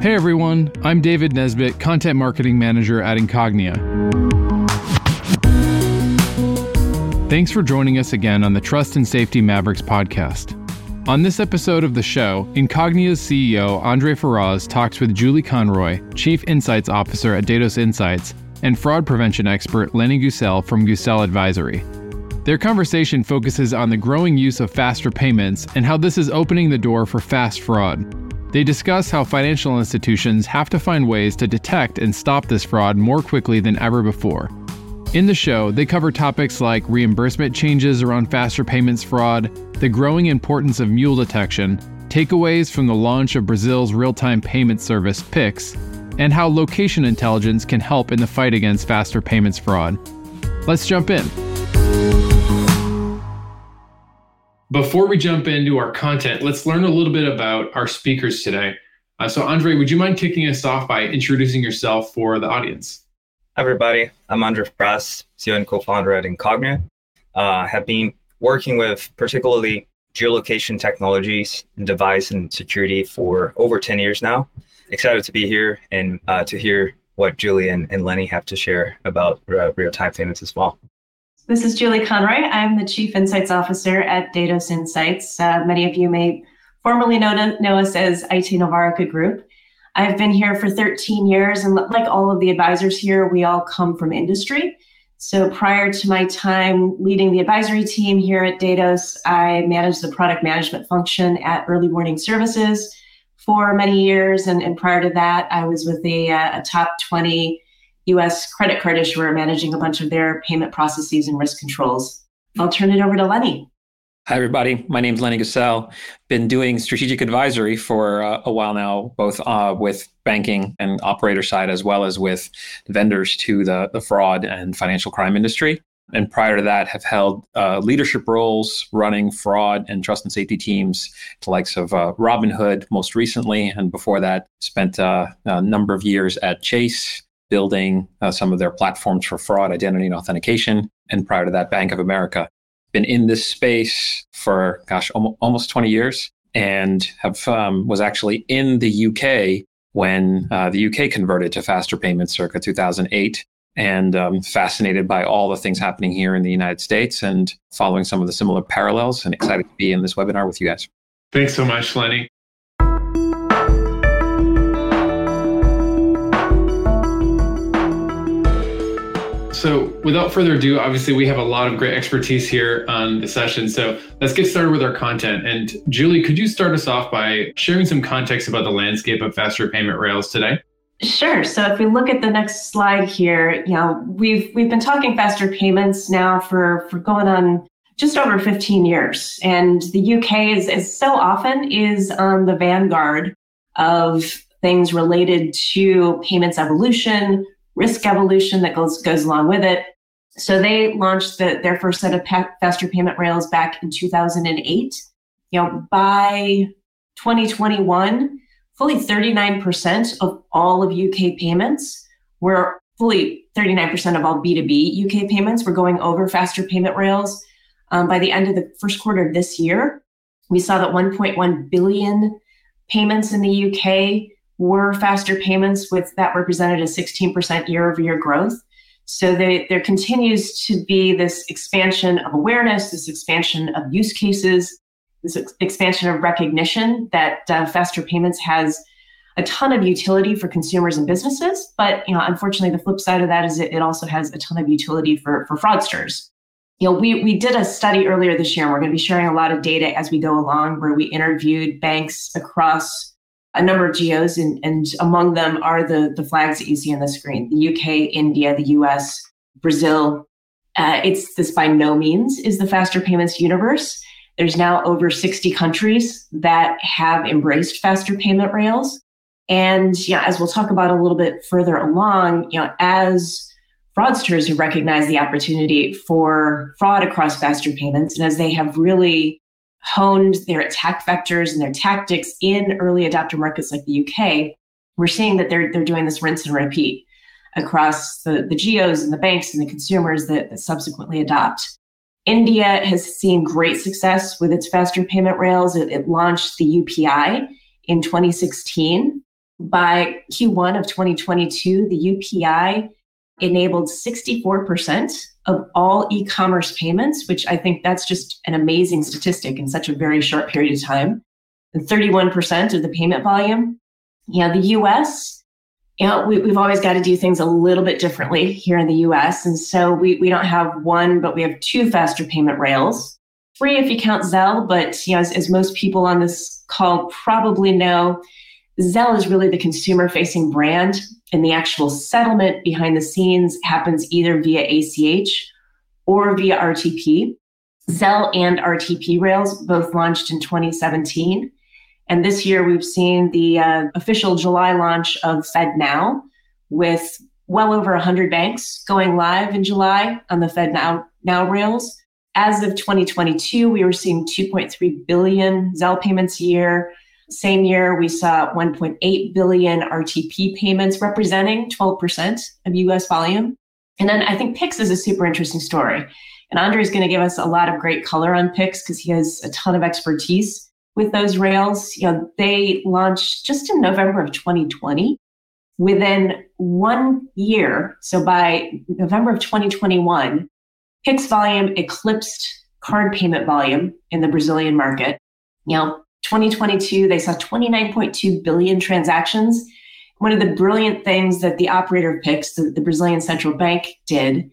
Hey everyone, I'm David Nesbitt, Content Marketing Manager at Incognia. Thanks for joining us again on the Trust and Safety Mavericks podcast. On this episode of the show, Incognia's CEO Andre Ferraz talks with Julie Conroy, Chief Insights Officer at Datos Insights, and fraud prevention expert Lenny Gusel from Gusel Advisory. Their conversation focuses on the growing use of faster payments and how this is opening the door for fast fraud. They discuss how financial institutions have to find ways to detect and stop this fraud more quickly than ever before. In the show, they cover topics like reimbursement changes around faster payments fraud, the growing importance of mule detection, takeaways from the launch of Brazil's real time payment service, Pix, and how location intelligence can help in the fight against faster payments fraud. Let's jump in. Before we jump into our content, let's learn a little bit about our speakers today. Uh, so, Andre, would you mind kicking us off by introducing yourself for the audience? Hi, everybody. I'm Andre Ferraz, CEO and co-founder at Incognia. Uh, have been working with particularly geolocation technologies, device, and security for over 10 years now. Excited to be here and uh, to hear what Julie and, and Lenny have to share about uh, real-time payments as well. This is Julie Conroy. I'm the Chief Insights Officer at Datos Insights. Uh, many of you may formerly know, know us as Aite-Novarica Group. I've been here for 13 years, and like all of the advisors here, we all come from industry. So prior to my time leading the advisory team here at Dados, I managed the product management function at Early Warning Services for many years. And, and prior to that, I was with a, uh, a top 20 US credit card issuer managing a bunch of their payment processes and risk controls. I'll turn it over to Lenny. Hi, everybody. My name is Lenny Gusel. Been doing strategic advisory for uh, a while now, both uh, with banking and operator side, as well as with vendors to the, the fraud and financial crime industry. And prior to that, have held uh, leadership roles running fraud and trust and safety teams, the likes of uh, Robinhood most recently. And before that, spent uh, a number of years at Chase, building uh, some of their platforms for fraud, identity, and authentication. And prior to that, Bank of America been in this space for gosh almost 20 years and have um, was actually in the UK when uh, the UK converted to faster payments circa 2008 and um, fascinated by all the things happening here in the United States and following some of the similar parallels and excited to be in this webinar with you guys. Thanks so much, Lenny. So, without further ado, obviously, we have a lot of great expertise here on the session. So, let's get started with our content. And, Julie, could you start us off by sharing some context about the landscape of faster payment rails today? Sure. So if we look at the next slide here, you know, we've we've been talking faster payments now for for going on just over 15 years. And the UK is, is so often is on the vanguard of things related to payments evolution, risk evolution that goes goes along with it. So they launched the, their first set of pa- faster payment rails back in 2008. You know, by 2021, fully 39% of all of UK payments were fully 39% of all B2B UK payments were going over faster payment rails. Um, by the end of the first quarter of this year, we saw that 1.1 billion payments in the UK were faster payments with that represented a 16% year over year growth. So they, there continues to be this expansion of awareness, this expansion of use cases, this ex- expansion of recognition that uh, faster payments has a ton of utility for consumers and businesses. But you know, unfortunately, the flip side of that is it, it also has a ton of utility for, for fraudsters. You know, we, we did a study earlier this year, and we're going to be sharing a lot of data as we go along, where we interviewed banks across a number of geos, and, and among them are the, the flags that you see on the screen the UK, India, the US, Brazil. Uh, it's this by no means is the faster payments universe. There's now over 60 countries that have embraced faster payment rails. And yeah, as we'll talk about a little bit further along, you know, as fraudsters have recognized the opportunity for fraud across faster payments, and as they have really honed their attack vectors and their tactics in early adopter markets like the UK, we're seeing that they're, they're doing this rinse and repeat across the, the geos and the banks and the consumers that, that subsequently adopt. India has seen great success with its faster payment rails. It, it launched the UPI in 2016. By Q1 of 2022, the UPI enabled 64% of all e-commerce payments, which I think that's just an amazing statistic in such a very short period of time. And 31% of the payment volume. Yeah, the US, you know, we, have always got to do things a little bit differently here in the US. And so we, we don't have one, but we have two faster payment rails. Three if you count Zelle, but you know, as, as most people on this call probably know, Zelle is really the consumer facing brand, and the actual settlement behind the scenes happens either via ACH or via RTP. Zelle and RTP Rails both launched in 2017. And this year we've seen the uh, official July launch of FedNow with well over 100 banks going live in July on the FedNow now Rails. As of 2022, we were seeing 2.3 billion Zelle payments a year same year, we saw 1.8 billion RTP payments, representing 12% of US volume. And then I think Pix is a super interesting story. And Andre is going to give us a lot of great color on Pix because he has a ton of expertise with those rails. You know, they launched just in November of 2020. Within one year, so by November of 2021, Pix volume eclipsed card payment volume in the Brazilian market. You know, 2022, they saw 29.2 billion transactions. One of the brilliant things that the operator of PIX, the, the Brazilian central bank, did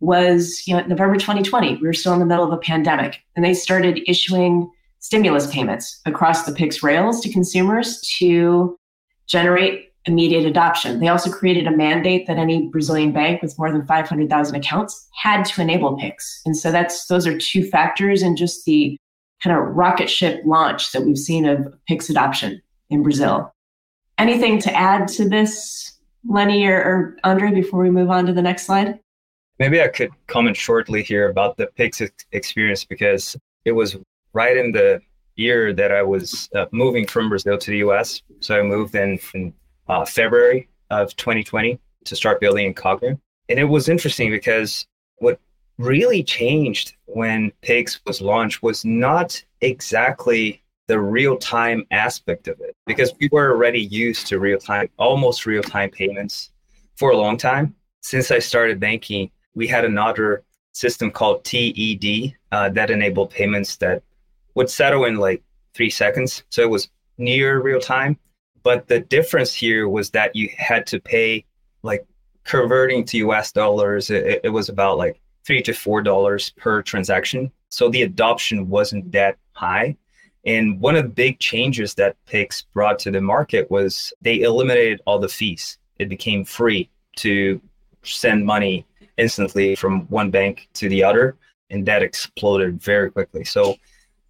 was, you know, November 2020, we were still in the middle of a pandemic, and they started issuing stimulus payments across the PIX rails to consumers to generate immediate adoption. They also created a mandate that any Brazilian bank with more than 500,000 accounts had to enable PIX. And so that's those are two factors in just the kind of rocket ship launch that we've seen of Pix adoption in Brazil. Anything to add to this, Lenny or, or Andre, before we move on to the next slide? Maybe I could comment shortly here about the Pix experience because it was right in the year that I was uh, moving from Brazil to the US. So I moved in, in uh, February of 2020 to start building Incognia. And it was interesting because what really changed when Pix was launched was not exactly the real time aspect of it because we were already used to real time, almost real time payments for a long time. Since I started banking, we had another system called TED uh, that enabled payments that would settle in like three seconds. So it was near real time. But the difference here was that you had to pay like converting to US dollars, it, it was about like three to four dollars per transaction. So the adoption wasn't that high. And one of the big changes that Pix brought to the market was they eliminated all the fees. It became free to send money instantly from one bank to the other. And that exploded very quickly. So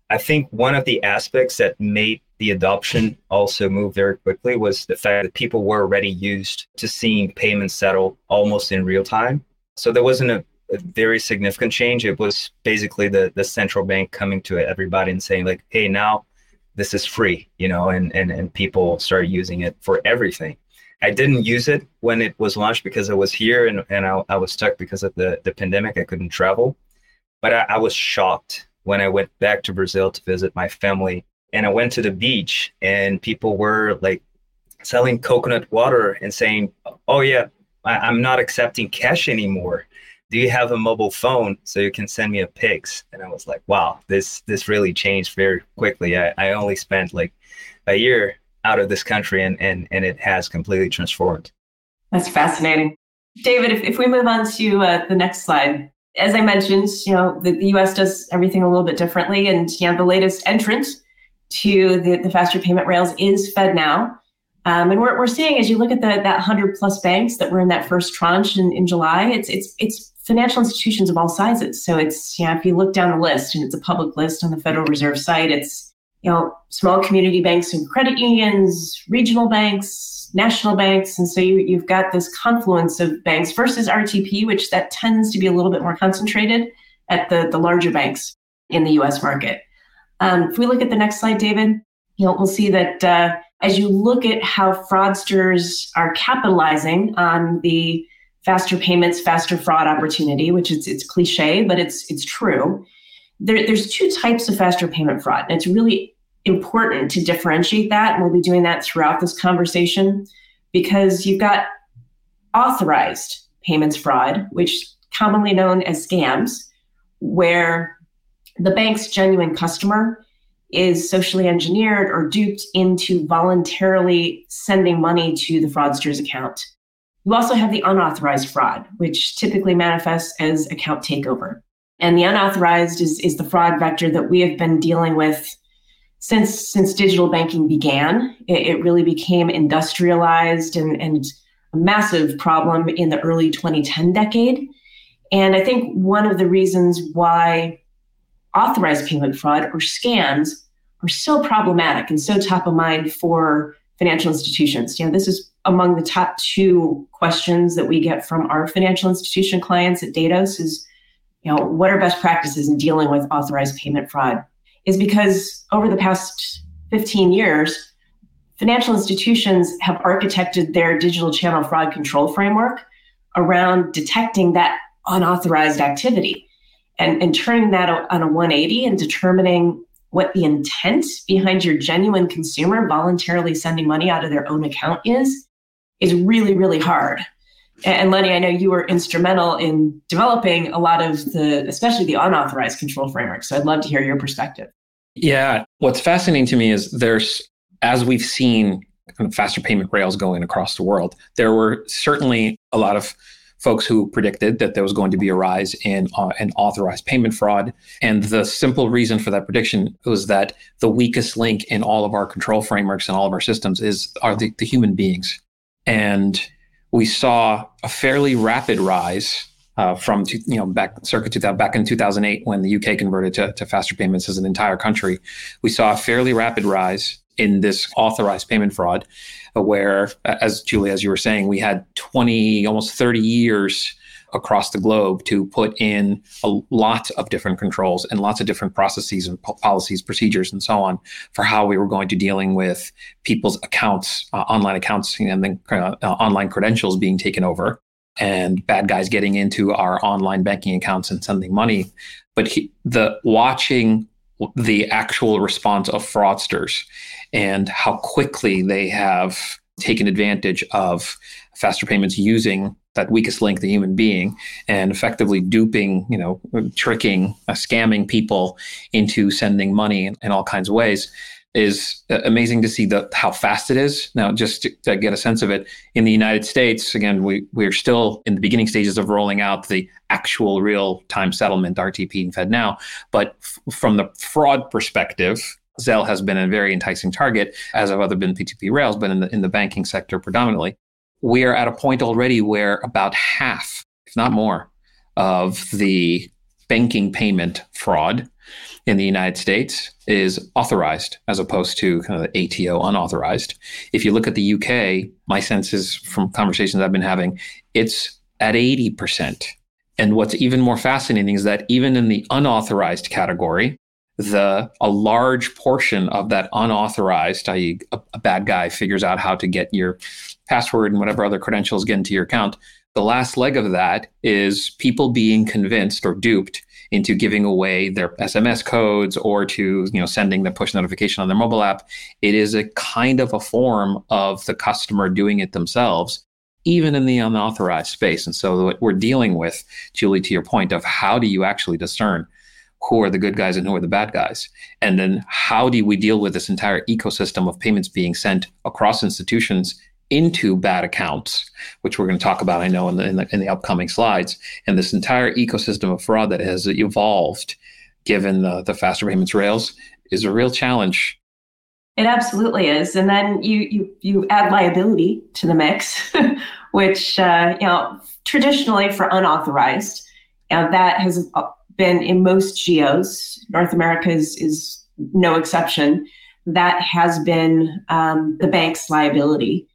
I think one of the aspects that made the adoption also move very quickly was the fact that people were already used to seeing payments settle almost in real time. So there wasn't a a very significant change. It was basically the the central bank coming to everybody and saying like, "Hey, now this is free," you know, and and and people started using it for everything. I didn't use it when it was launched because I was here and, and I, I was stuck because of the, the pandemic. I couldn't travel. But I, I was shocked when I went back to Brazil to visit my family. And I went to the beach and people were like selling coconut water and saying, Oh, yeah, I, I'm not accepting cash anymore do you have a mobile phone so you can send me a Pix? And i was like wow this this really changed very quickly. I, I only spent like a year out of this country and and, and it has completely transformed. That's fascinating. David if, if we move on to uh, the next slide. As i mentioned you know the, the us does everything a little bit differently and you know the latest entrant to the, the faster payment rails is FedNow. Um, and we're, we're seeing as you look at the, that 100 plus banks that were in that first tranche in, in July, it's, it's, it's financial institutions of all sizes. So it's, know, if you look down the list and it's a public list on the Federal Reserve site, it's, you know, small community banks and credit unions, regional banks, national banks. And so you, you've got this confluence of banks versus RTP, which that tends to be a little bit more concentrated at the, the larger banks in the US market. Um, if we look at the next slide, David, you know, we'll see that uh, as you look at how fraudsters are capitalizing on the faster payments, faster fraud opportunity, which is it's cliche, but it's it's true. There, there's two types of faster payment fraud, and it's really important to differentiate that. And we'll be doing that throughout this conversation because you've got authorized payments fraud, which commonly known as scams, where the bank's genuine customer is socially engineered or duped into voluntarily sending money to the fraudster's account. You also have the unauthorized fraud, which typically manifests as account takeover. And the unauthorized is, is the fraud vector that we have been dealing with since since digital banking began. It, it really became industrialized and, and a massive problem in the early 2010 decade. And I think one of the reasons why authorized payment fraud or scams are so problematic and so top of mind for financial institutions. You know, this is among the top two questions that we get from our financial institution clients at Datos is, you know, what are best practices in dealing with authorized payment fraud? Is because over the past 15 years, financial institutions have architected their digital channel fraud control framework around detecting that unauthorized activity and, and turning that on a 180 and determining what the intent behind your genuine consumer voluntarily sending money out of their own account is is really, really hard. And Lenny, I know you were instrumental in developing a lot of the, especially the unauthorized control framework. So I'd love to hear your perspective. Yeah. What's fascinating to me is there's, as we've seen kind of faster payment rails going across the world, there were certainly a lot of folks who predicted that there was going to be a rise in uh, an authorized payment fraud. And the simple reason for that prediction was that the weakest link in all of our control frameworks and all of our systems is are the, the human beings. And we saw a fairly rapid rise uh, from you know back circa 2000, back in 2008 when the UK converted to, to faster payments as an entire country. We saw a fairly rapid rise in this authorized payment fraud, uh, where, as Julie, as you were saying, we had 20, almost 30 years across the globe to put in a lot of different controls and lots of different processes and policies, procedures, and so on for how we were going to dealing with people's accounts, uh, online accounts, and then uh, uh, online credentials being taken over, and bad guys getting into our online banking accounts and sending money. But he, the watching the actual response of fraudsters and how quickly they have taken advantage of faster payments using that weakest link, the human being, and effectively duping, you know, tricking, uh, scamming people into sending money in, in, all kinds of ways is uh, amazing to see the how fast it is. Now, just to, to, get a sense of it, in the United States, again, we we're still in the beginning stages of rolling out the actual real time settlement RTP and FedNow, but f- from the fraud perspective. Zelle has been a very enticing target, as have other been P2P rails, but in the in the banking sector predominantly we are at a point already where about half, if not more, of the banking payment fraud in the United States is authorized as opposed to kind of the ATO unauthorized. If you look at the UK, my sense is from conversations I've been having, it's at 80%. And what's even more fascinating is that even in the unauthorized category, the a large portion of that unauthorized, i.e., a, a, bad guy figures out how to get your password and whatever other credentials get into your account. The last leg of that is people being convinced or duped into giving away their SMS codes or to you know sending the push notification on their mobile app. It is a kind of a form of the customer doing it themselves, even in the unauthorized space. And so what we're dealing with, Julie, to your point of how do you actually discern who are the good guys and who are the bad guys? And then how do we deal with this entire ecosystem of payments being sent across institutions into bad accounts, which we're going to talk about, I know, in the, in the, in the upcoming slides, and this entire ecosystem of fraud that has evolved given the, the faster payments rails is a real challenge. It absolutely is, and then you you you add liability to the mix, which uh, you know traditionally for unauthorized, you know, that has been in most geos. North America is, is no exception. That has been um, the bank's liability.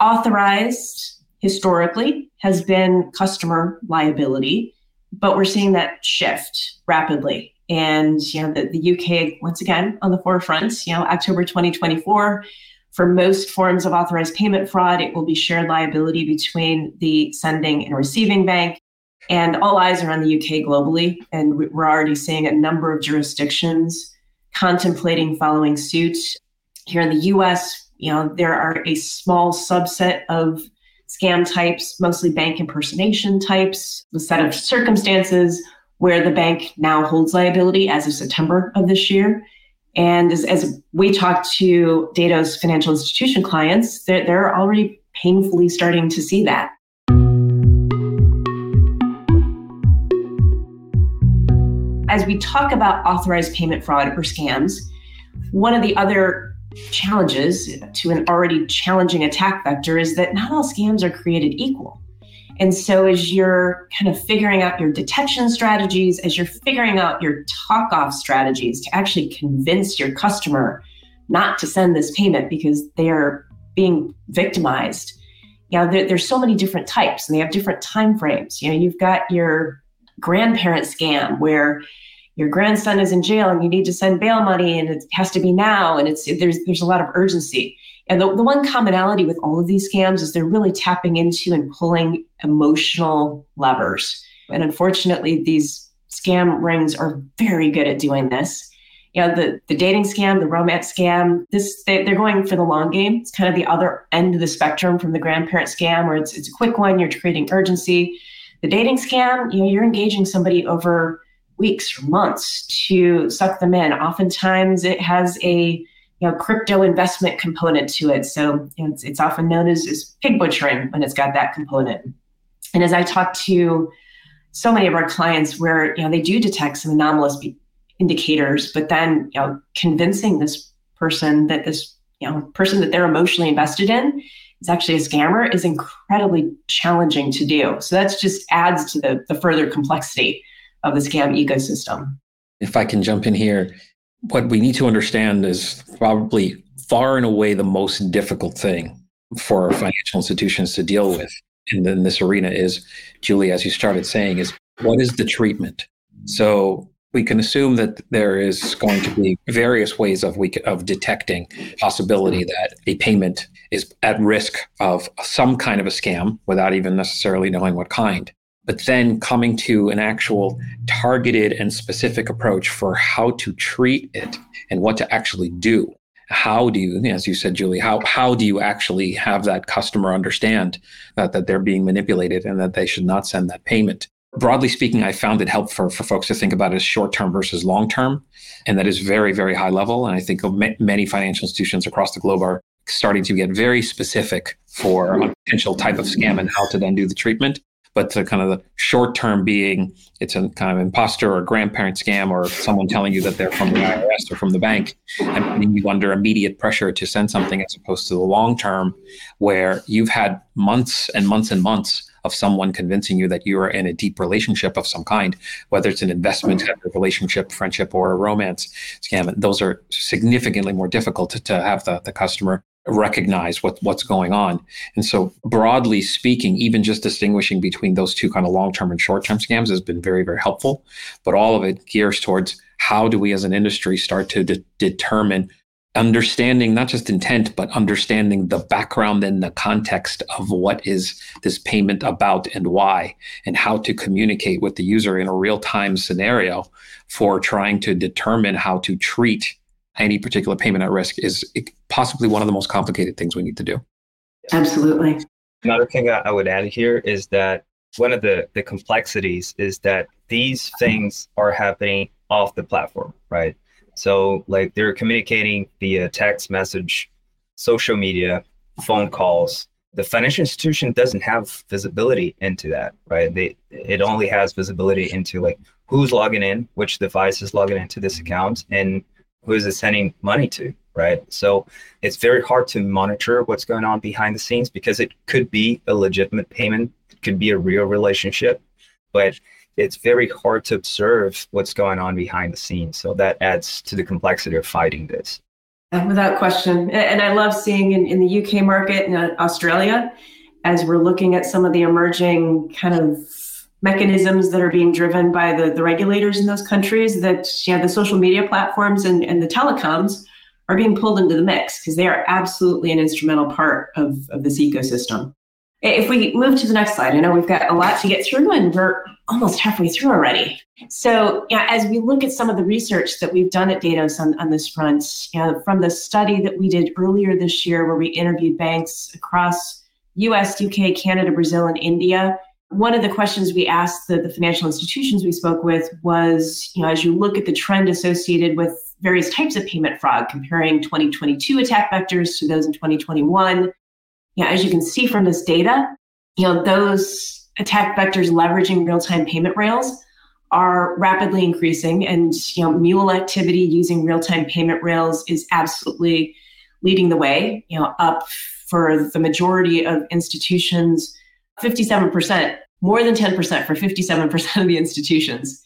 Authorized historically has been customer liability, but we're seeing that shift rapidly. And you know, the, the UK once again on the forefront. You know, October 2024. For most forms of authorized payment fraud, it will be shared liability between the sending and receiving bank. And all eyes are on the UK globally. And we're already seeing a number of jurisdictions contemplating following suit. Here in the US, you know, there are a small subset of scam types, mostly bank impersonation types, a set of circumstances where the bank now holds liability as of September of this year. And as, as we talk to Datos financial institution clients, they're, they're already painfully starting to see that. As we talk about authorized payment fraud or scams, one of the other challenges to an already challenging attack vector is that not all scams are created equal. And so, as you're kind of figuring out your detection strategies, as you're figuring out your talk off strategies to actually convince your customer not to send this payment because they are being victimized, you know, there, there's so many different types and they have different time frames. You know, you've got your grandparent scam where your grandson is in jail and you need to send bail money and it has to be now and it's there's there's a lot of urgency. And the, the one commonality with all of these scams is they're really tapping into and pulling emotional levers. And unfortunately these scam rings are very good at doing this. You know the, the dating scam the romance scam this they, they're going for the long game. It's kind of the other end of the spectrum from the grandparent scam where it's, it's a quick one you're creating urgency the dating scam you know you're engaging somebody over weeks or months to suck them in. Oftentimes, it has a you know crypto investment component to it, so you know, it's, it's often known as, as pig butchering when it's got that component. And as I talk to so many of our clients, where you know they do detect some anomalous be- indicators, but then you know convincing this person that this you know person that they're emotionally invested in is actually a scammer is incredibly challenging to do. So that's just adds to the, the further complexity of the scam ecosystem. If I can jump in here, what we need to understand is probably far and away the most difficult thing for financial institutions to deal with in, in this arena is, Julie, as you started saying, is what is the treatment? So we can assume that there is going to be various ways of we of detecting possibility mm-hmm. that a payment is at risk of some kind of a scam without even necessarily knowing what kind but then coming to an actual targeted and specific approach for how to treat it and what to actually do. How do you, as you said, Julie, how, how do you actually have that customer understand that, that they're being manipulated and that they should not send that payment? Broadly speaking, I found it helpful for, for folks to think about it as short term versus long term. And that is very, very high level. And I think many financial institutions across the globe are starting to get very specific for a potential type of scam and how to then do the treatment but to kind of the short term being it's a kind of imposter or grandparent scam or someone telling you that they're from the IRS or from the bank and putting you under immediate pressure to send something as opposed to the long term where you've had months and months and months of someone convincing you that you are in a deep relationship of some kind, whether it's an investment mm-hmm. relationship, friendship, or a romance scam. Those are significantly more difficult to, to have the, the customer recognize what, what's going on. And so, broadly speaking, even just distinguishing between those two kind of long term and short term scams has been very, very helpful. But all of it gears towards how do we as an industry start to de- determine understanding not just intent, but understanding the background and the context of what is this payment about and why, and how to communicate with the user in a real time scenario for trying to determine how to treat any particular payment at risk is possibly one of the most complicated things we need to do. Absolutely. Another thing I would add here is that one of the, the complexities is that these things are happening off the platform, right? So, like, they're communicating via text message, social media, phone calls. The financial institution doesn't have visibility into that, right? They it only has visibility into like who's logging in, which device is logging into this account, and who is it sending money to, right? So it's very hard to monitor what's going on behind the scenes because it could be a legitimate payment, it could be a real relationship, but it's very hard to observe what's going on behind the scenes. So that adds to the complexity of fighting this. Uh, without question. And I love seeing in, in the UK market and uh, Australia, as we're looking at some of the emerging kind of mechanisms that are being driven by the, the regulators in those countries that know, the social media platforms and, and the telecoms are being pulled into the mix because they are absolutely an instrumental part of, of this ecosystem. If we move to the next slide, I know we've got a lot to get through and we're almost halfway through already. So, yeah, as we look at some of the research that we've done at Datos on, on this front, you know, from the study that we did earlier this year, where we interviewed banks across US, UK, Canada, Brazil, and India, one of the questions we asked the, the financial institutions we spoke with was, you know, as you look at the trend associated with various types of payment fraud, comparing 2022 attack vectors to those in 2021, yeah, as you can see from this data, you know, those attack vectors leveraging real-time payment rails are rapidly increasing and you know mule activity using real-time payment rails is absolutely leading the way you know up for the majority of institutions 57% more than 10% for 57% of the institutions.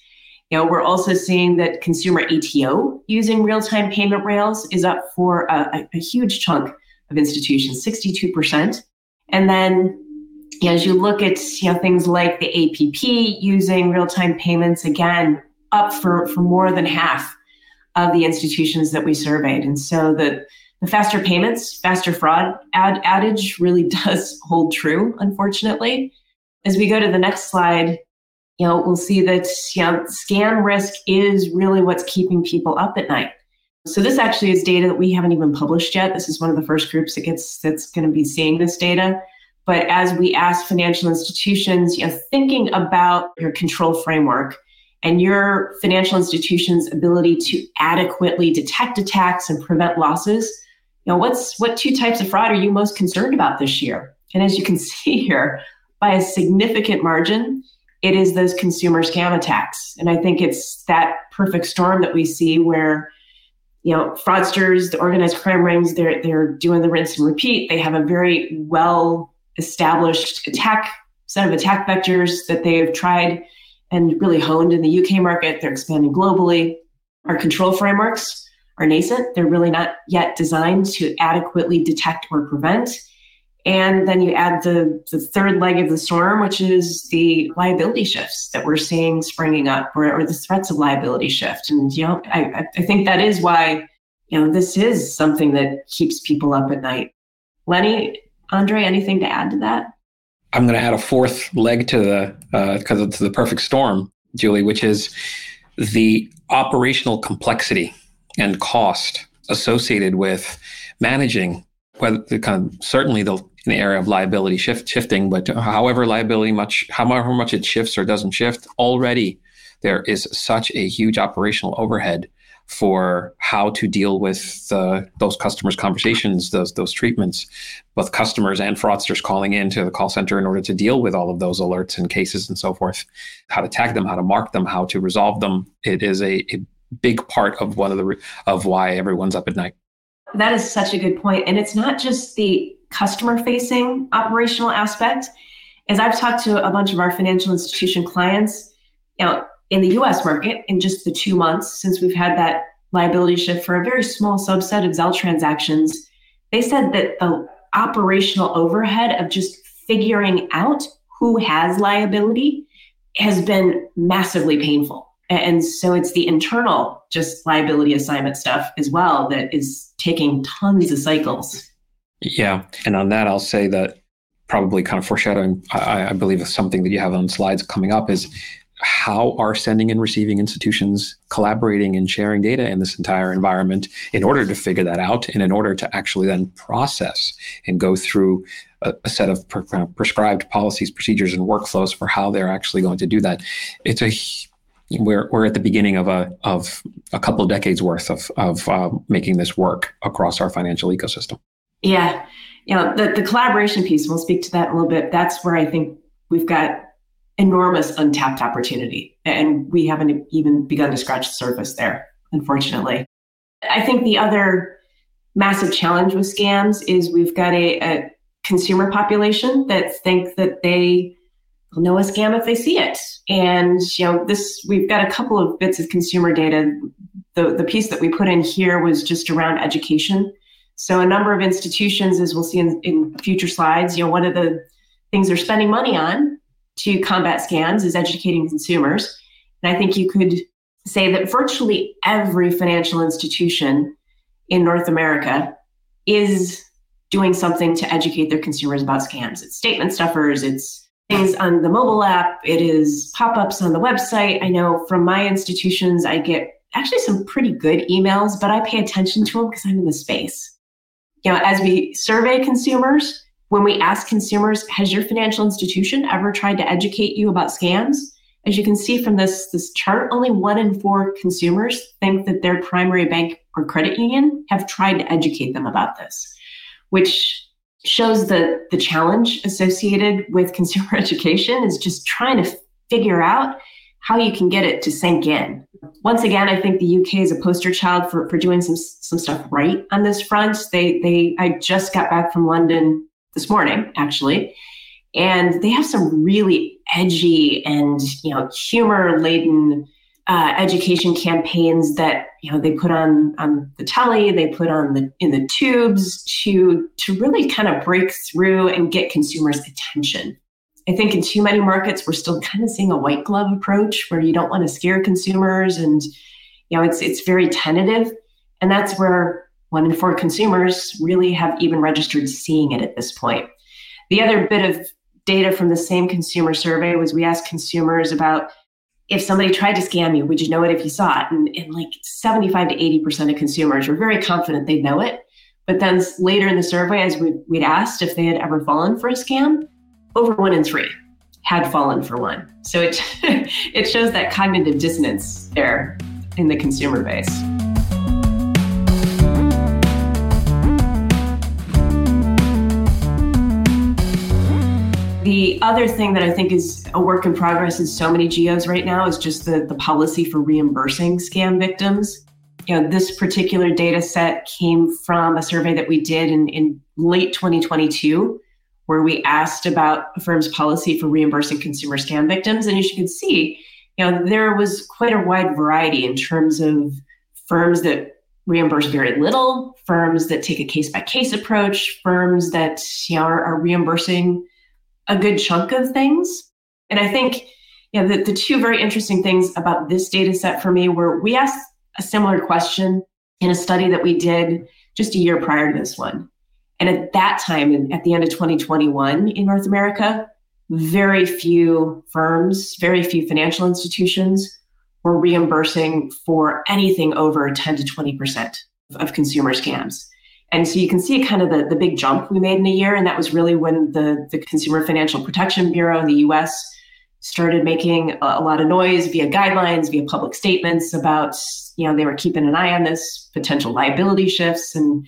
You know we're also seeing that consumer ato using real-time payment rails is up for a, a huge chunk of institutions 62% and then as you look at you know, things like the APP using real time payments, again, up for, for more than half of the institutions that we surveyed. And so the, the faster payments, faster fraud ad- adage really does hold true, unfortunately. As we go to the next slide, you know, we'll see that you know, scam risk is really what's keeping people up at night. So this actually is data that we haven't even published yet. This is one of the first groups that gets that's going to be seeing this data. But as we ask financial institutions, you know, thinking about your control framework and your financial institution's ability to adequately detect attacks and prevent losses, you know, what's what two types of fraud are you most concerned about this year? And as you can see here, by a significant margin, it is those consumer scam attacks. And I think it's that perfect storm that we see where you know fraudsters the organized crime rings they're they're doing the rinse and repeat they have a very well established attack set of attack vectors that they've tried and really honed in the UK market. They're expanding globally. Our control frameworks are nascent. They're really not yet designed to adequately detect or prevent. And then you add the, the third leg of the storm, which is the liability shifts that we're seeing springing up or, or the threats of liability shift. And, you know, I, I think that is why, you know, this is something that keeps people up at night. Lenny, Andre, anything to add to that? I'm going to add a fourth leg to the because uh, it's the perfect storm, Julie, which is the operational complexity and cost associated with managing whether the kind of certainly the in the area of liability shift shifting, but however liability much however much it shifts or doesn't shift, already there is such a huge operational overhead for how to deal with uh, those customers' conversations, those those treatments, both customers and fraudsters calling into the call center in order to deal with all of those alerts and cases and so forth, how to tag them, how to mark them, how to resolve them. It is a, a big part of one of the of why everyone's up at night. That is such a good point, and it's not just the customer facing operational aspect. As I've talked to a bunch of our financial institution clients, you know, in the US market in just the two months since we've had that liability shift for a very small subset of Zelle transactions, they said that the operational overhead of just figuring out who has liability has been massively painful. And so it's the internal, just liability assignment stuff as well that is taking tons of cycles. Yeah. And on that, I'll say that probably kind of foreshadowing, I, I believe something that you have on slides coming up is how are sending and receiving institutions collaborating and sharing data in this entire environment in order to figure that out and in order to actually then process and go through a, a set of pre- prescribed policies, procedures, and workflows for how they're actually going to do that. It's a we're, we're at the beginning of a of a couple of decades worth of of uh, making this work across our financial ecosystem. Yeah, you know the the collaboration piece. We'll speak to that a little bit. That's where I think we've got enormous untapped opportunity. And we haven't even begun to scratch the surface there, unfortunately. I think the other massive challenge with scams is we've got a, a consumer population that think that they know a scam if they see it. And you know, this we've got a couple of bits of consumer data. The the piece that we put in here was just around education. So a number of institutions, as we'll see in, in future slides, you know, one of the things they're spending money on to combat scams is educating consumers. And I think you could say that virtually every financial institution in North America is doing something to educate their consumers about scams. It's statement stuffers, it's things on the mobile app, it is pop ups on the website. I know from my institutions, I get actually some pretty good emails, but I pay attention to them because I'm in the space. You know, as we survey consumers, when we ask consumers, has your financial institution ever tried to educate you about scams? As you can see from this, this chart, only one in four consumers think that their primary bank or credit union have tried to educate them about this, which shows the, the challenge associated with consumer education is just trying to figure out how you can get it to sink in. Once again, I think the UK is a poster child for, for doing some some stuff right on this front. They they I just got back from London this morning, actually, and they have some really edgy and you know humor laden uh, education campaigns that you know they put on on the telly, they put on the in the tubes to to really kind of break through and get consumers' attention. I think in too many markets we're still kind of seeing a white glove approach where you don't want to scare consumers and you know it's it's very tentative, and that's where one in four consumers really have even registered seeing it at this point. The other bit of data from the same consumer survey was we asked consumers about if somebody tried to scam you, would you know it if you saw it? And, and like 75 to 80% of consumers were very confident they'd know it. But then later in the survey, as we, we'd asked if they had ever fallen for a scam, over one in three had fallen for one. So it, it shows that cognitive dissonance there in the consumer base. The other thing that I think is a work in progress in so many geos right now is just the, the policy for reimbursing scam victims. You know, this particular data set came from a survey that we did in, in late 2022, where we asked about a firm's policy for reimbursing consumer scam victims. And as you can see, you know, there was quite a wide variety in terms of firms that reimburse very little, firms that take a case by case approach, firms that you know, are, are reimbursing a good chunk of things. And I think, you know, the, the two very interesting things about this data set for me were we asked a similar question in a study that we did just a year prior to this one. And at that time, at the end of 2021 in North America, very few firms, very few financial institutions were reimbursing for anything over 10 to 20% of consumer scams. And so you can see kind of the, the big jump we made in a year. And that was really when the, the Consumer Financial Protection Bureau in the US started making a, a lot of noise via guidelines, via public statements about, you know, they were keeping an eye on this potential liability shifts and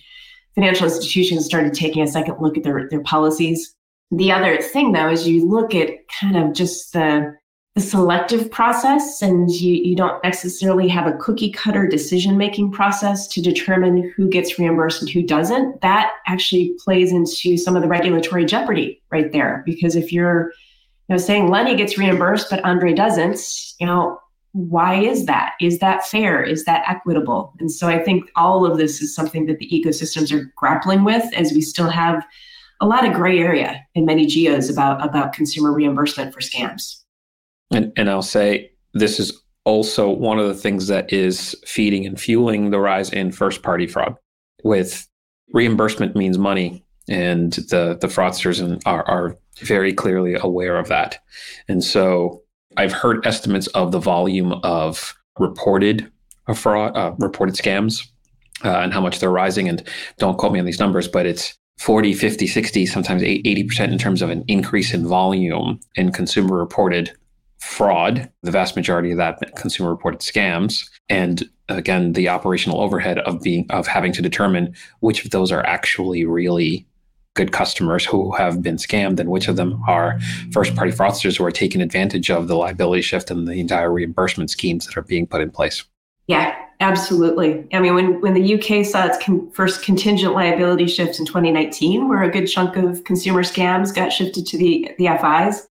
financial institutions started taking a second look at their, their policies. The other thing though is you look at kind of just the a selective process and you, you don't necessarily have a cookie cutter decision making process to determine who gets reimbursed and who doesn't that actually plays into some of the regulatory jeopardy right there because if you're you know saying lenny gets reimbursed but andre doesn't you know why is that is that fair is that equitable and so i think all of this is something that the ecosystems are grappling with as we still have a lot of gray area in many geos about about consumer reimbursement for scams and, and I'll say this is also one of the things that is feeding and fueling the rise in first party fraud. With reimbursement means money, and the, the fraudsters are, are very clearly aware of that. And so I've heard estimates of the volume of reported fraud, uh, reported scams, uh, and how much they're rising. And don't quote me on these numbers, but it's 40, 50, 60, sometimes 80% in terms of an increase in volume in consumer reported fraud, the vast majority of that consumer reported scams, and again the operational overhead of being of having to determine which of those are actually really good customers who have been scammed and which of them are first party fraudsters who are taking advantage of the liability shift and the entire reimbursement schemes that are being put in place. Yeah, absolutely. I mean, when, when the UK saw its con- first contingent liability shift in 2019, where a good chunk of consumer scams got shifted to the, the FIs,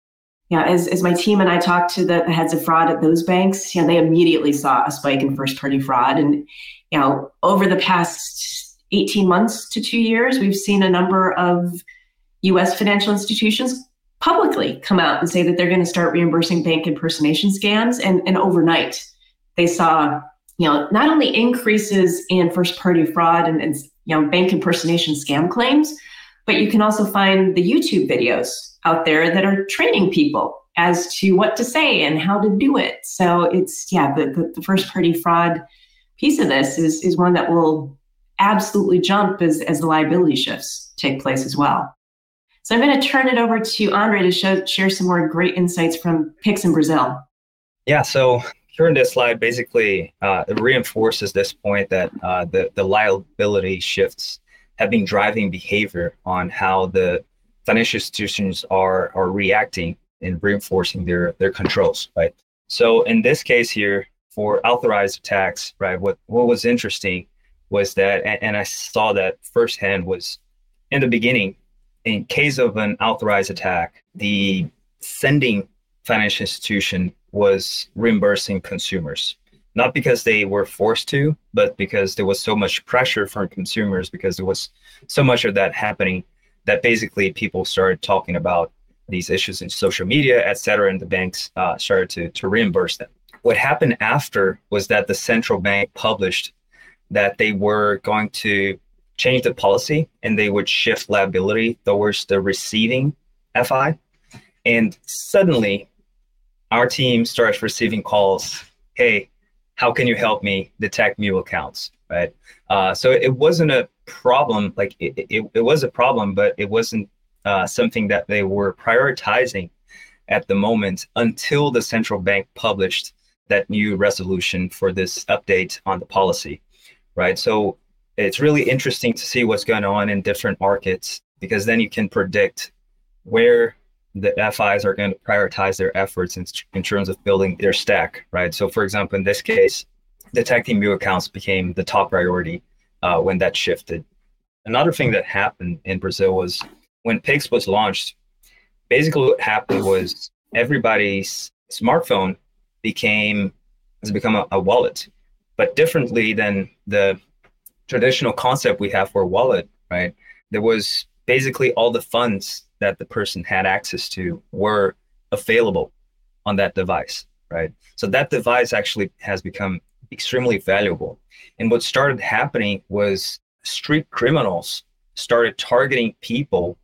know, as, as my team and I talked to the, the heads of fraud at those banks, you know, they immediately saw a spike in first party fraud. And, you know, over the past 18 months to two years, we've seen a number of US financial institutions publicly come out and say that they're going to start reimbursing bank impersonation scams. And, and overnight, they saw, you know, not only increases in first party fraud and, and you know, bank impersonation scam claims, But you can also find the YouTube videos out there that are training people as to what to say and how to do it. So it's, yeah, the, the, the first party fraud piece of this is, is one that will absolutely jump as, as the liability shifts take place as well. So I'm going to turn it over to Andre to show, share some more great insights from Pix in Brazil. Yeah, so here in this slide, basically, uh, it reinforces this point that uh, the, the liability shifts have been driving behavior on how the financial institutions are, are reacting and reinforcing their, their controls, right? So in this case here, for authorized attacks, right, what, what was interesting was that, and, and I saw that firsthand, was in the beginning, in case of an authorized attack, the sending financial institution was reimbursing consumers, not because they were forced to, but because there was so much pressure from consumers because there was so much of that happening that basically people started talking about these issues in social media, et cetera, and the banks uh, started to, to reimburse them. What happened after was that the central bank published that they were going to change the policy and they would shift liability towards the receiving FI. And suddenly, our team starts receiving calls Hey, how can you help me detect mule accounts? Right. Uh, so it wasn't a problem, like it, it, it was a problem, but it wasn't uh, something that they were prioritizing at the moment until the central bank published that new resolution for this update on the policy. Right. So it's really interesting to see what's going on in different markets because then you can predict where the FIs are going to prioritize their efforts in, in terms of building their stack, right? So, for example, in this case, detecting mule accounts became the top priority uh, when that shifted. Another thing that happened in Brazil was when Pix was launched, basically what happened was everybody's smartphone became has become a, a wallet, but differently than the traditional concept we have for wallet, right? There was basically all the funds that the person had access to were available on that device, right? So that device actually has become extremely valuable. And what started happening was street criminals started targeting people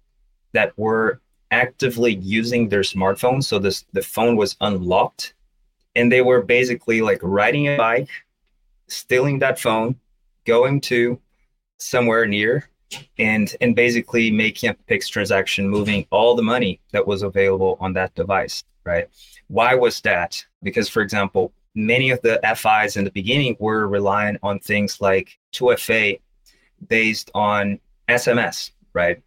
that were actively using their smartphone. So this the phone was unlocked and they were basically like riding a bike, stealing that phone, going to somewhere near and and basically making a Pix transaction, moving all the money that was available on that device, right? Why was that? Because, for example, many of the FIs in the beginning were relying on things like 2FA based on SMS, right?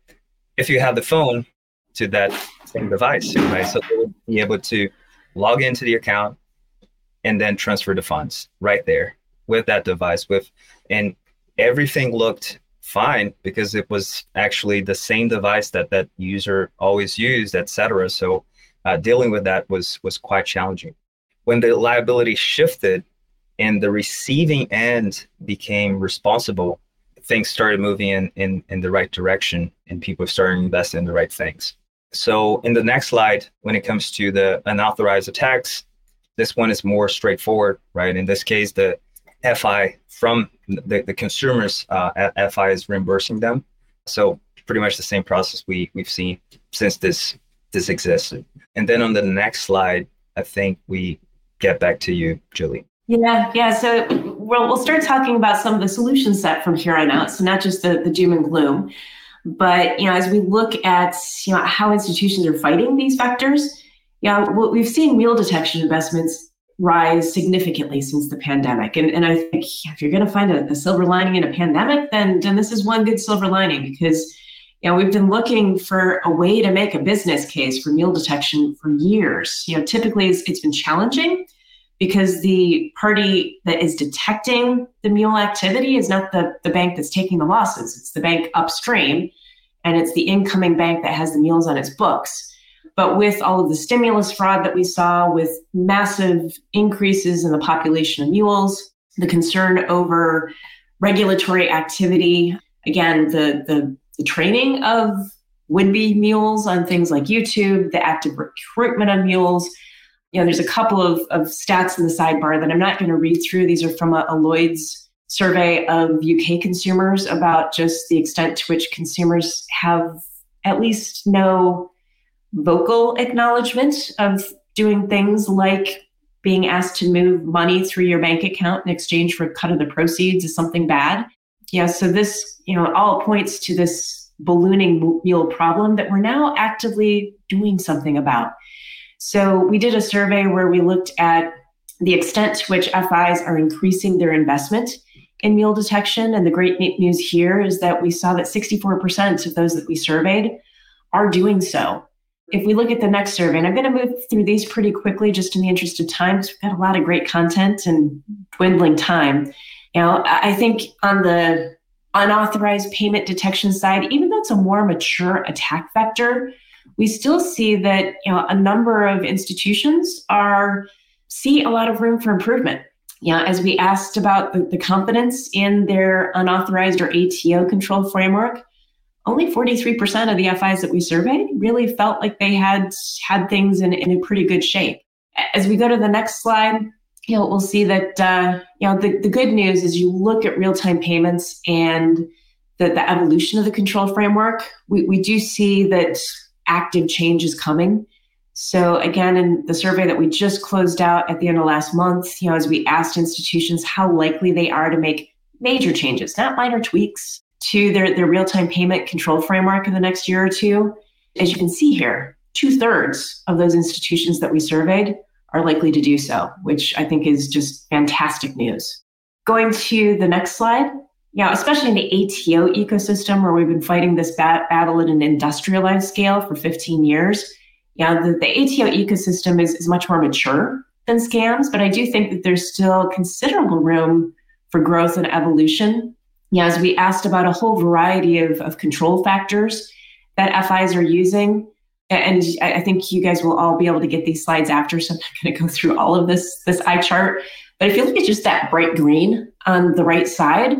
If you have the phone to that same device, right? So they would be able to log into the account and then transfer the funds right there with that device with and everything looked fine because it was actually the same device that that user always used etc so uh, dealing with that was was quite challenging. When the liability shifted and the receiving end became responsible things started moving in in, in the right direction and people started investing in the right things. So in the next slide when it comes to the unauthorized attacks this one is more straightforward right? In this case the FI from the, the consumers, uh, FI is reimbursing them. So pretty much the same process we we've seen since this this existed. And then on the next slide, I think we get back to you, Julie. Yeah, yeah. So we'll we'll start talking about some of the solution set from here on out. So not just the, the doom and gloom, but you know, as we look at you know how institutions are fighting these vectors, yeah, you know, we've seen mule detection investments rise significantly since the pandemic. And, and I think if you're going to find a, a, silver lining in a pandemic, then, then this is one good silver lining because you know, we've been looking for a way to make a business case for mule detection for years. You know, typically it's, it's been challenging because the party that is detecting the mule activity is not the, the bank that's taking the losses. It's the bank upstream and it's the incoming bank that has the mules on its books. But with all of the stimulus fraud that we saw, with massive increases in the population of mules, the concern over regulatory activity, again, the, the, the training of would be mules on things like YouTube, the active recruitment of mules. You know, there's a couple of, of stats in the sidebar that I'm not going to read through. These are from a, a Lloyd's survey of UK consumers about just the extent to which consumers have at least no vocal acknowledgement of doing things like being asked to move money through your bank account in exchange for a cut of the proceeds is something bad. Yeah, so this, you know, all points to this ballooning mule problem that we're now actively doing something about. So we did a survey where we looked at the extent to which FIs are increasing their investment in mule detection. And the great news here is that we saw that 64% of those that we surveyed are doing so. If we look at the next survey, and I'm going to move through these pretty quickly just in the interest of time, because we've got a lot of great content and dwindling time. You know, I think on the unauthorized payment detection side, even though it's a more mature attack vector, we still see that you know a number of institutions are see a lot of room for improvement. Yeah, as we asked about the, the confidence in their unauthorized or ATO control framework, only 43% of the FIs that we surveyed really felt like they had had things in, in a pretty good shape. As we go to the next slide, you know, we'll see that uh, you know the, the good news is you look at real-time payments and the, the evolution of the control framework, we, we do see that active change is coming. So again, in the survey that we just closed out at the end of last month, you know, as we asked institutions how likely they are to make major changes, not minor tweaks, to their, their real-time payment control framework in the next year or two, as you can see here, two-thirds of those institutions that we surveyed are likely to do so, which I think is just fantastic news. Going to the next slide. Yeah, especially in the ATO ecosystem where we've been fighting this bat- battle at an industrialized scale for 15 years. Yeah, the, the ATO ecosystem is, is much more mature than scams, but I do think that there's still considerable room for growth and evolution. Yeah, as we asked about a whole variety of, of control factors that FIs are using, and I think you guys will all be able to get these slides after, so I'm not going to go through all of this this eye chart. But if you look at just that bright green on the right side,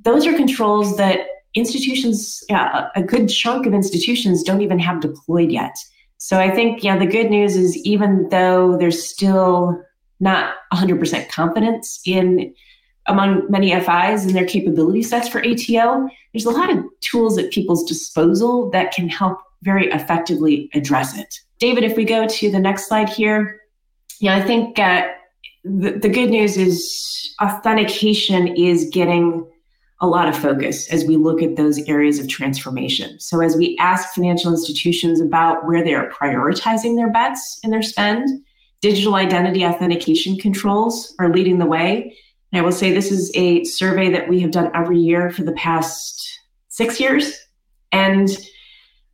those are controls that institutions, yeah, a good chunk of institutions don't even have deployed yet. So I think, yeah, the good news is even though there's still not 100% confidence in among many FIs and their capability sets for ATO, there's a lot of tools at people's disposal that can help very effectively address it. David, if we go to the next slide here, yeah, I think uh, the, the good news is authentication is getting a lot of focus as we look at those areas of transformation. So, as we ask financial institutions about where they are prioritizing their bets in their spend, digital identity authentication controls are leading the way. And I will say this is a survey that we have done every year for the past six years. And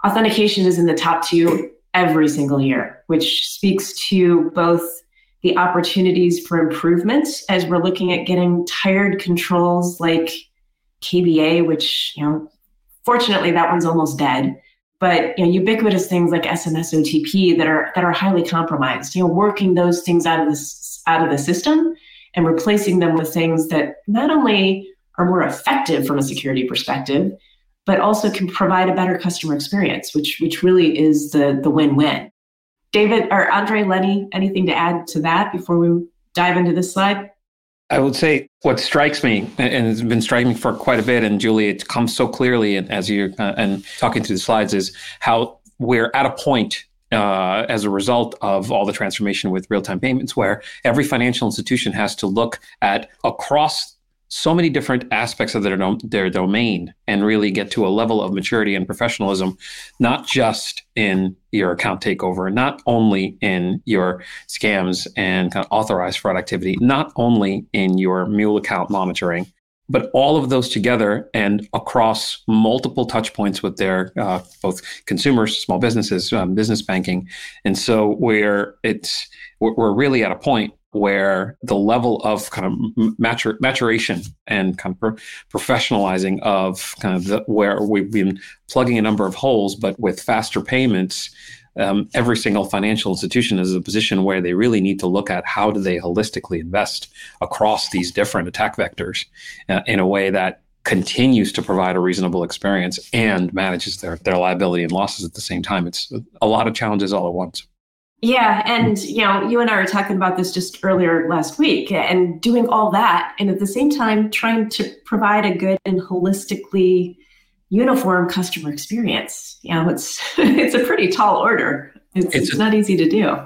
authentication is in the top two every single year, which speaks to both the opportunities for improvement as we're looking at getting tired controls like KBA, which, you know, fortunately that one's almost dead. But you know, ubiquitous things like SMS OTP that are that are highly compromised, you know, working those things out of the out of the system and replacing them with things that not only are more effective from a security perspective, but also can provide a better customer experience, which which really is the the win-win. David or Andre Lenny, anything to add to that before we dive into this slide? I would say what strikes me, and it's been striking me for quite a bit, and Julie, it comes so clearly as you're uh, and talking through the slides, is how we're at a point uh, as a result of all the transformation with real-time payments, where every financial institution has to look at across so many different aspects of their, their domain and really get to a level of maturity and professionalism, not just in your account takeover, not only in your scams and kind of authorized fraud activity, not only in your mule account monitoring, but all of those together and across multiple touch points with their uh, both consumers, small businesses, um, business banking. And so where it's, we're really at a point where the level of kind of matur- maturation and kind of pro- professionalizing of kind of the, where we've been plugging a number of holes, but with faster payments, um, every single financial institution is a position where they really need to look at how do they holistically invest across these different attack vectors uh, in a way that continues to provide a reasonable experience and manages their, their liability and losses at the same time. It's a lot of challenges all at once. Yeah, and you know, you and I were talking about this just earlier last week, and doing all that, and at the same time trying to provide a good and holistically uniform customer experience. You know, it's it's a pretty tall order. It's, it's, it's not easy to do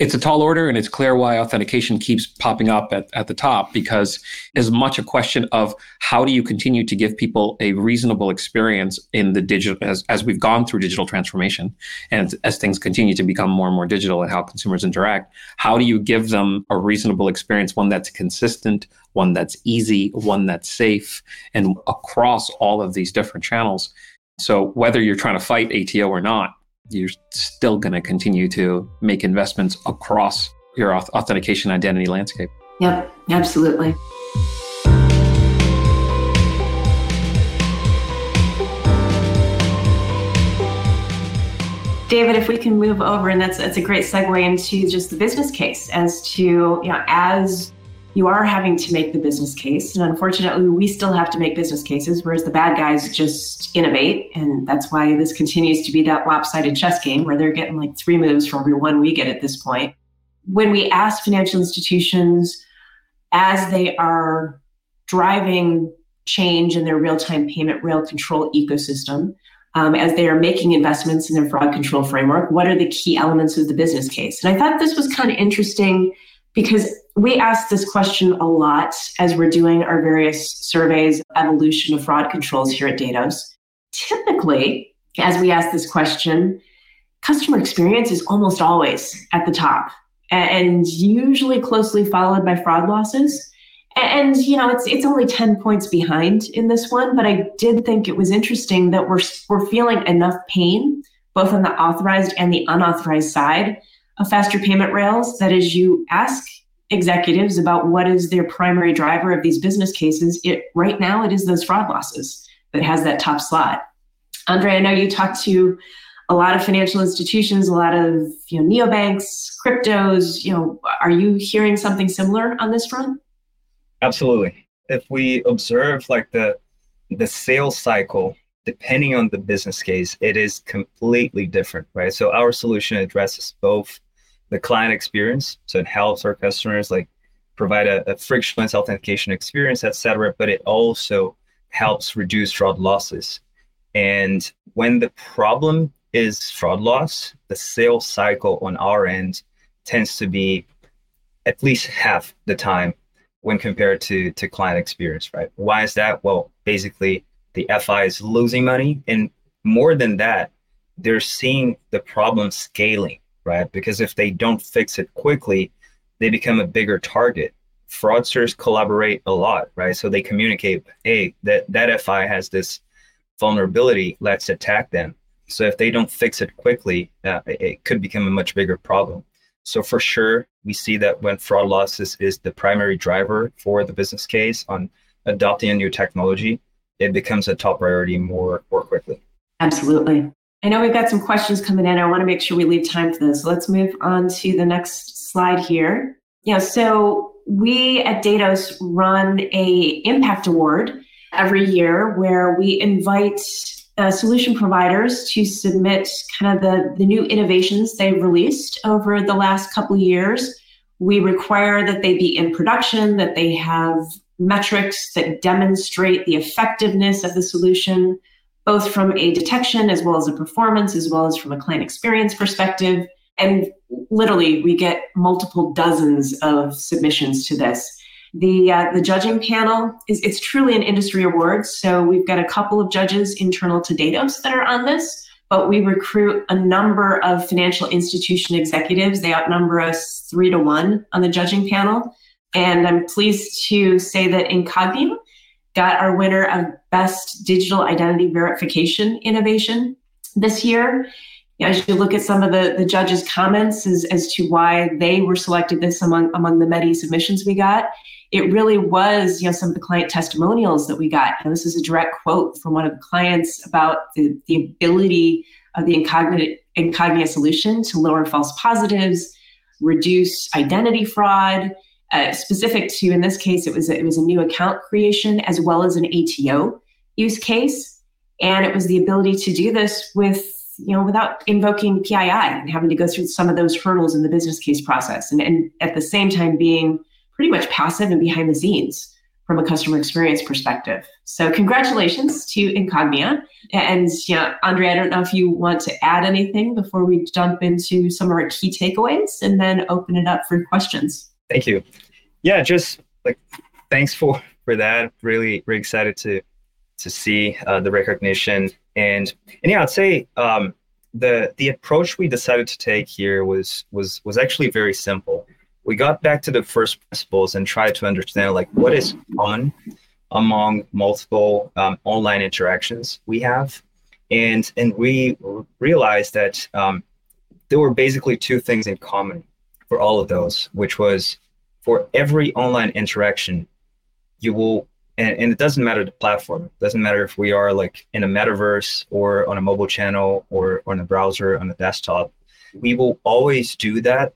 it's a tall order and it's clear why authentication keeps popping up at, at the top because as much a question of how do you continue to give people a reasonable experience in the digital as, as we've gone through digital transformation and as things continue to become more and more digital and how consumers interact how do you give them a reasonable experience one that's consistent one that's easy one that's safe and across all of these different channels? So whether you're trying to fight ato or not you're still going to continue to make investments across your authentication identity landscape. Yep, absolutely. David, if we can move over, and that's that's a great segue into just the business case as to you know as you are having to make the business case. And unfortunately, we still have to make business cases, whereas the bad guys just innovate. And that's why this continues to be that lopsided chess game where they're getting like three moves for every one we get at this point. When we ask financial institutions as they are driving change in their real time payment rail control ecosystem, um, as they are making investments in their fraud control framework, what are the key elements of the business case? And I thought this was kind of interesting because we ask this question a lot as we're doing our various surveys, evolution of fraud controls here at Datos. Typically, as we ask this question, customer experience is almost always at the top and usually closely followed by fraud losses. And you know, it's it's only 10 points behind in this one, but I did think it was interesting that we're we're feeling enough pain both on the authorized and the unauthorized side of faster payment rails that as you ask executives about what is their primary driver of these business cases, it right now it is those fraud losses that has that top slot. Andre, I know you talk to a lot of financial institutions, a lot of you know neobanks, cryptos. You know, are you hearing something similar on this front? Absolutely. If we observe like the the sales cycle, depending on the business case, it is completely different, right? So our solution addresses both the client experience. So it helps our customers like provide a, a frictionless authentication experience, etc. But it also helps reduce fraud losses. And when the problem is fraud loss, the sales cycle on our end tends to be at least half the time when compared to to client experience, right? Why is that? Well, basically the FI is losing money and more than that, they're seeing the problem scaling right? Because if they don't fix it quickly, they become a bigger target. Fraudsters collaborate a lot, right? So they communicate, hey, that, that FI has this vulnerability, let's attack them. So if they don't fix it quickly, uh, it could become a much bigger problem. So for sure, we see that when fraud losses is the primary driver for the business case on adopting a new technology, it becomes a top priority more more quickly. Absolutely. I know we've got some questions coming in. I want to make sure we leave time for this. Let's move on to the next slide here. Yeah, so we at Datos run a impact award every year where we invite uh, solution providers to submit kind of the, the new innovations they've released over the last couple of years. We require that they be in production, that they have metrics that demonstrate the effectiveness of the solution both from a detection as well as a performance, as well as from a client experience perspective. And literally, we get multiple dozens of submissions to this. The uh, the judging panel is it's truly an industry award. So we've got a couple of judges internal to Datos that are on this, but we recruit a number of financial institution executives. They outnumber us three to one on the judging panel. And I'm pleased to say that Incognia got our winner of Best Digital Identity Verification Innovation this year. As you look at some of the, the judges' comments as, as to why they were selected this among, among the many submissions we got, it really was you know some of the client testimonials that we got. And this is a direct quote from one of the clients about the, the ability of the Incognia, Incognia solution to lower false positives, reduce identity fraud, uh, specific to in this case it was a, it was a new account creation as well as an ATO use case and it was the ability to do this with you know, without invoking PII and having to go through some of those hurdles in the business case process, and, and at the same time being pretty much passive and behind the scenes from a customer experience perspective. So congratulations to Incognia. And you know, Andre, I don't know if you want to add anything before we jump into some of our key takeaways and then open it up for questions. Thank you. Yeah, just like thanks for for that. Really, really excited to to see uh, the recognition and and yeah, I'd say um, the the approach we decided to take here was was was actually very simple we got back to the first principles and tried to understand like what is common among multiple um, online interactions we have and and we realized that um, there were basically two things in common for all of those which was for every online interaction you will and, and it doesn't matter the platform it doesn't matter if we are like in a metaverse or on a mobile channel or on a browser on a desktop we will always do that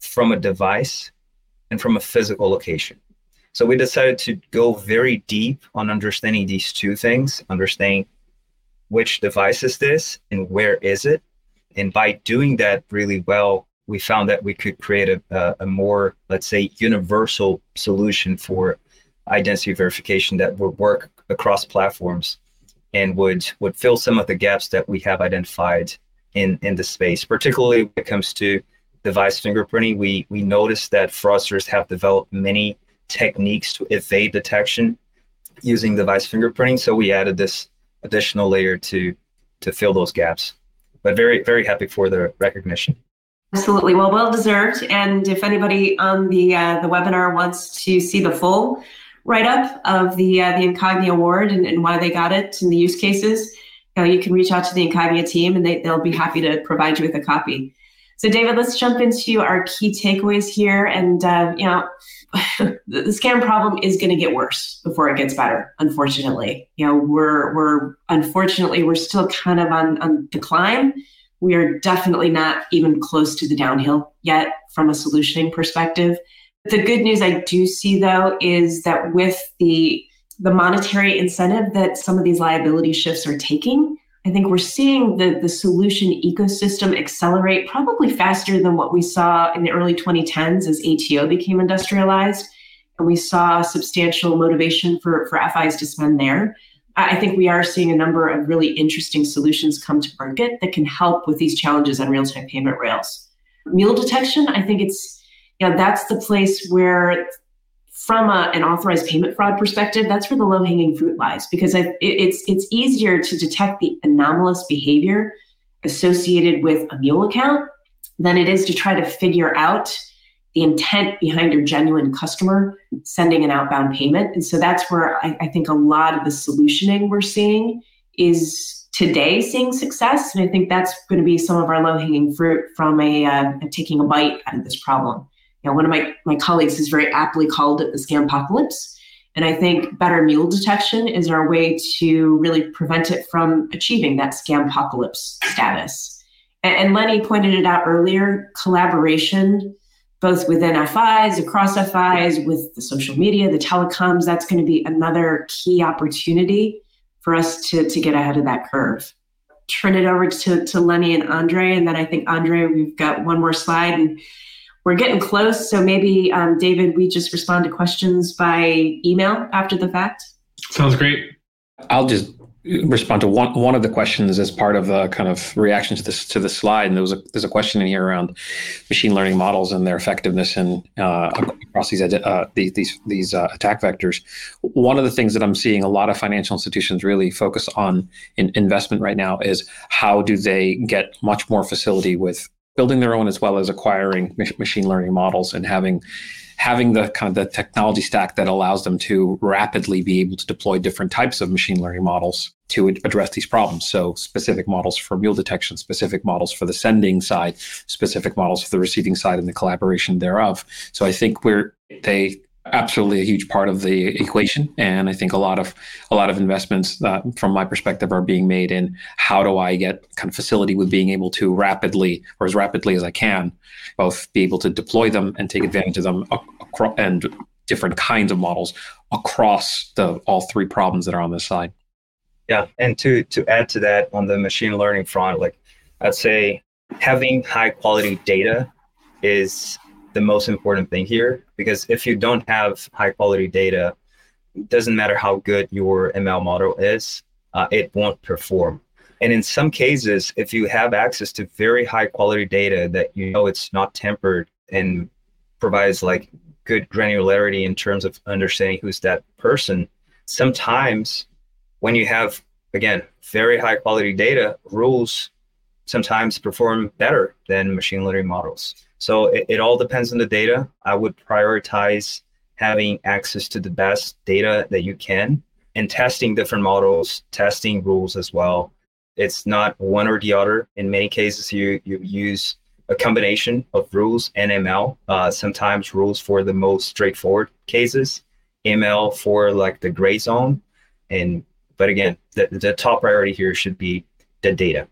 from a device and from a physical location. So we decided to go very deep on understanding these two things, understanding which device is this and where is it. And by doing that really well, we found that we could create a, a more, let's say, universal solution for identity verification that would work across platforms and would would fill some of the gaps that we have identified in in the space, particularly when it comes to device fingerprinting, we we noticed that fraudsters have developed many techniques to evade detection using device fingerprinting. So we added this additional layer to to fill those gaps. But very very happy for the recognition. Absolutely, well, well deserved. And if anybody on the uh, the webinar wants to see the full write up of the uh, the Incognia Award and, and why they got it and the use cases, you know, you can reach out to the Incognia team and they, they'll be happy to provide you with a copy. So, David, let's jump into our key takeaways here. And, uh, you know, the scam problem is going to get worse before it gets better, unfortunately. You know, we're, we're unfortunately, we're still kind of on, on decline. We are definitely not even close to the downhill yet from a solutioning perspective. The good news I do see, though, is that with the the monetary incentive that some of these liability shifts are taking, I think we're seeing the, the solution ecosystem accelerate probably faster than what we saw in the early 2010s as ATO became industrialized. And we saw substantial motivation for, for FIs to spend there. I think we are seeing a number of really interesting solutions come to market that can help with these challenges on real time payment rails. Mule detection, I think it's, you know, that's the place where from a, an authorized payment fraud perspective, that's where the low hanging fruit lies because I, it's it's easier to detect the anomalous behavior associated with a mule account than it is to try to figure out the intent behind your genuine customer sending an outbound payment. And so that's where I, I think a lot of the solutioning we're seeing is today seeing success. And I think that's going to be some of our low hanging fruit from a, uh, taking a bite out of this problem you know, one of my, my colleagues has very aptly called it the scam apocalypse. And I think better mule detection is our way to really prevent it from achieving that scam apocalypse status. And, and Lenny pointed it out earlier collaboration, both within FIs, across FIs, with the social media, the telecoms, that's going to be another key opportunity for us to, to get ahead of that curve. Turn it over to, to Lenny and Andre. And then I think, Andre, we've got one more slide. And we're getting close. So maybe, um, David, we just respond to questions by email after the fact. Sounds great. I'll just respond to one one of the questions as part of the kind of reaction to this to the slide. And there was a there's a question in here around machine learning models and their effectiveness in uh, across these uh, these these, these uh, attack vectors. One of the things that I'm seeing a lot of financial institutions really focus on in investment right now is how do they get much more facility with building their own as well as acquiring machine learning models and having having the kind of the technology stack that allows them to rapidly be able to deploy different types of machine learning models to address these problems. So specific models for mule detection, specific models for the sending side, specific models for the receiving side and the collaboration thereof. So I think we're they absolutely a huge part of the equation. And i think a lot of a lot of investments uh, from my perspective are being made in how do i get kind of facility with being able to rapidly or as rapidly as i can both be able to deploy them and take advantage of them across and different kinds of models across the all three problems that are on this side. Yeah and to to add to that on the machine learning front like I'd say having high quality data is the most important thing here because if you don't have high quality data, it doesn't matter how good your ML model is, uh, it won't perform. And in some cases, if you have access to very high quality data that you know it's not tempered and provides like good granularity in terms of understanding who's that person, sometimes when you have again very high quality data, rules sometimes perform better than machine learning models. So it, it all depends on the data. I would prioritize having access to the best data that you can and testing different models, testing rules as well. It's not one or the other. In many cases, you you use a combination of rules and ML. Uh, sometimes rules for the most straightforward cases, ML for like the gray zone, and but again, the, the top priority here should be the data.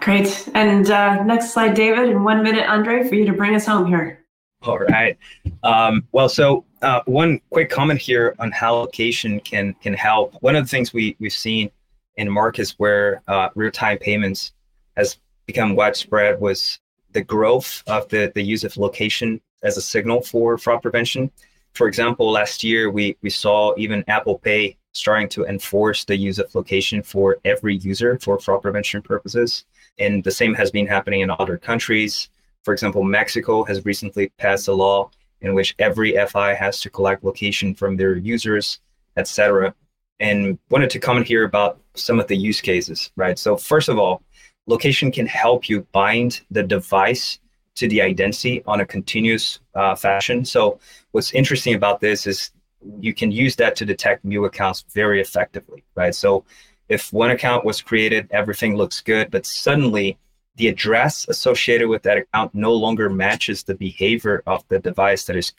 Great. And uh, next slide, David, in one minute, Andre, for you to bring us home here. All right. Um, well, so uh, one quick comment here on how location can can help. One of the things we we've seen in markets where uh, real-time payments has become widespread was the growth of the the use of location as a signal for fraud prevention. For example, last year we we saw even Apple Pay starting to enforce the use of location for every user for fraud prevention purposes. And the same has been happening in other countries. For example, Mexico has recently passed a law in which every FI has to collect location from their users, etc. And wanted to comment here about some of the use cases, right? So first of all, location can help you bind the device to the identity on a continuous uh, fashion. So what's interesting about this is you can use that to detect mule accounts very effectively, right? So if one account was created, everything looks good, but suddenly the address associated with that account no longer matches the behavior of the device that is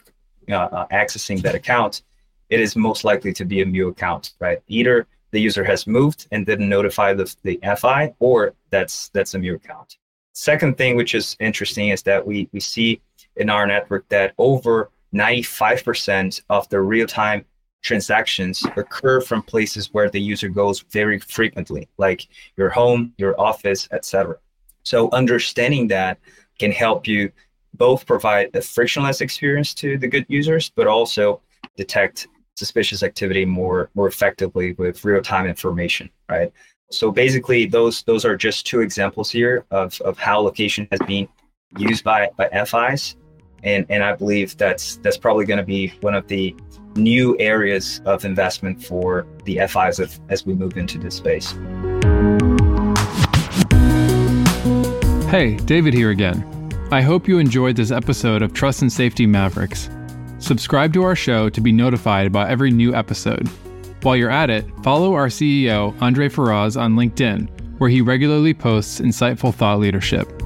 uh, uh, accessing that account, it is most likely to be a mule account, right? Either the user has moved and didn't notify the, the FI, or that's that's a mule account. Second thing, which is interesting, is that we we see in our network that over 95% of the real-time transactions occur from places where the user goes very frequently, like your home, your office, etc. So understanding that can help you both provide a frictionless experience to the good users, but also detect suspicious activity more more effectively with real-time information, right? So basically those those are just two examples here of, of how location has been used by, by FIs. And and I believe that's that's probably going to be one of the new areas of investment for the FIs if, as we move into this space. Hey, David here again. I hope you enjoyed this episode of Trust and Safety Mavericks. Subscribe to our show to be notified about every new episode. While you're at it, follow our CEO, Andre Ferraz, on LinkedIn, where he regularly posts insightful thought leadership.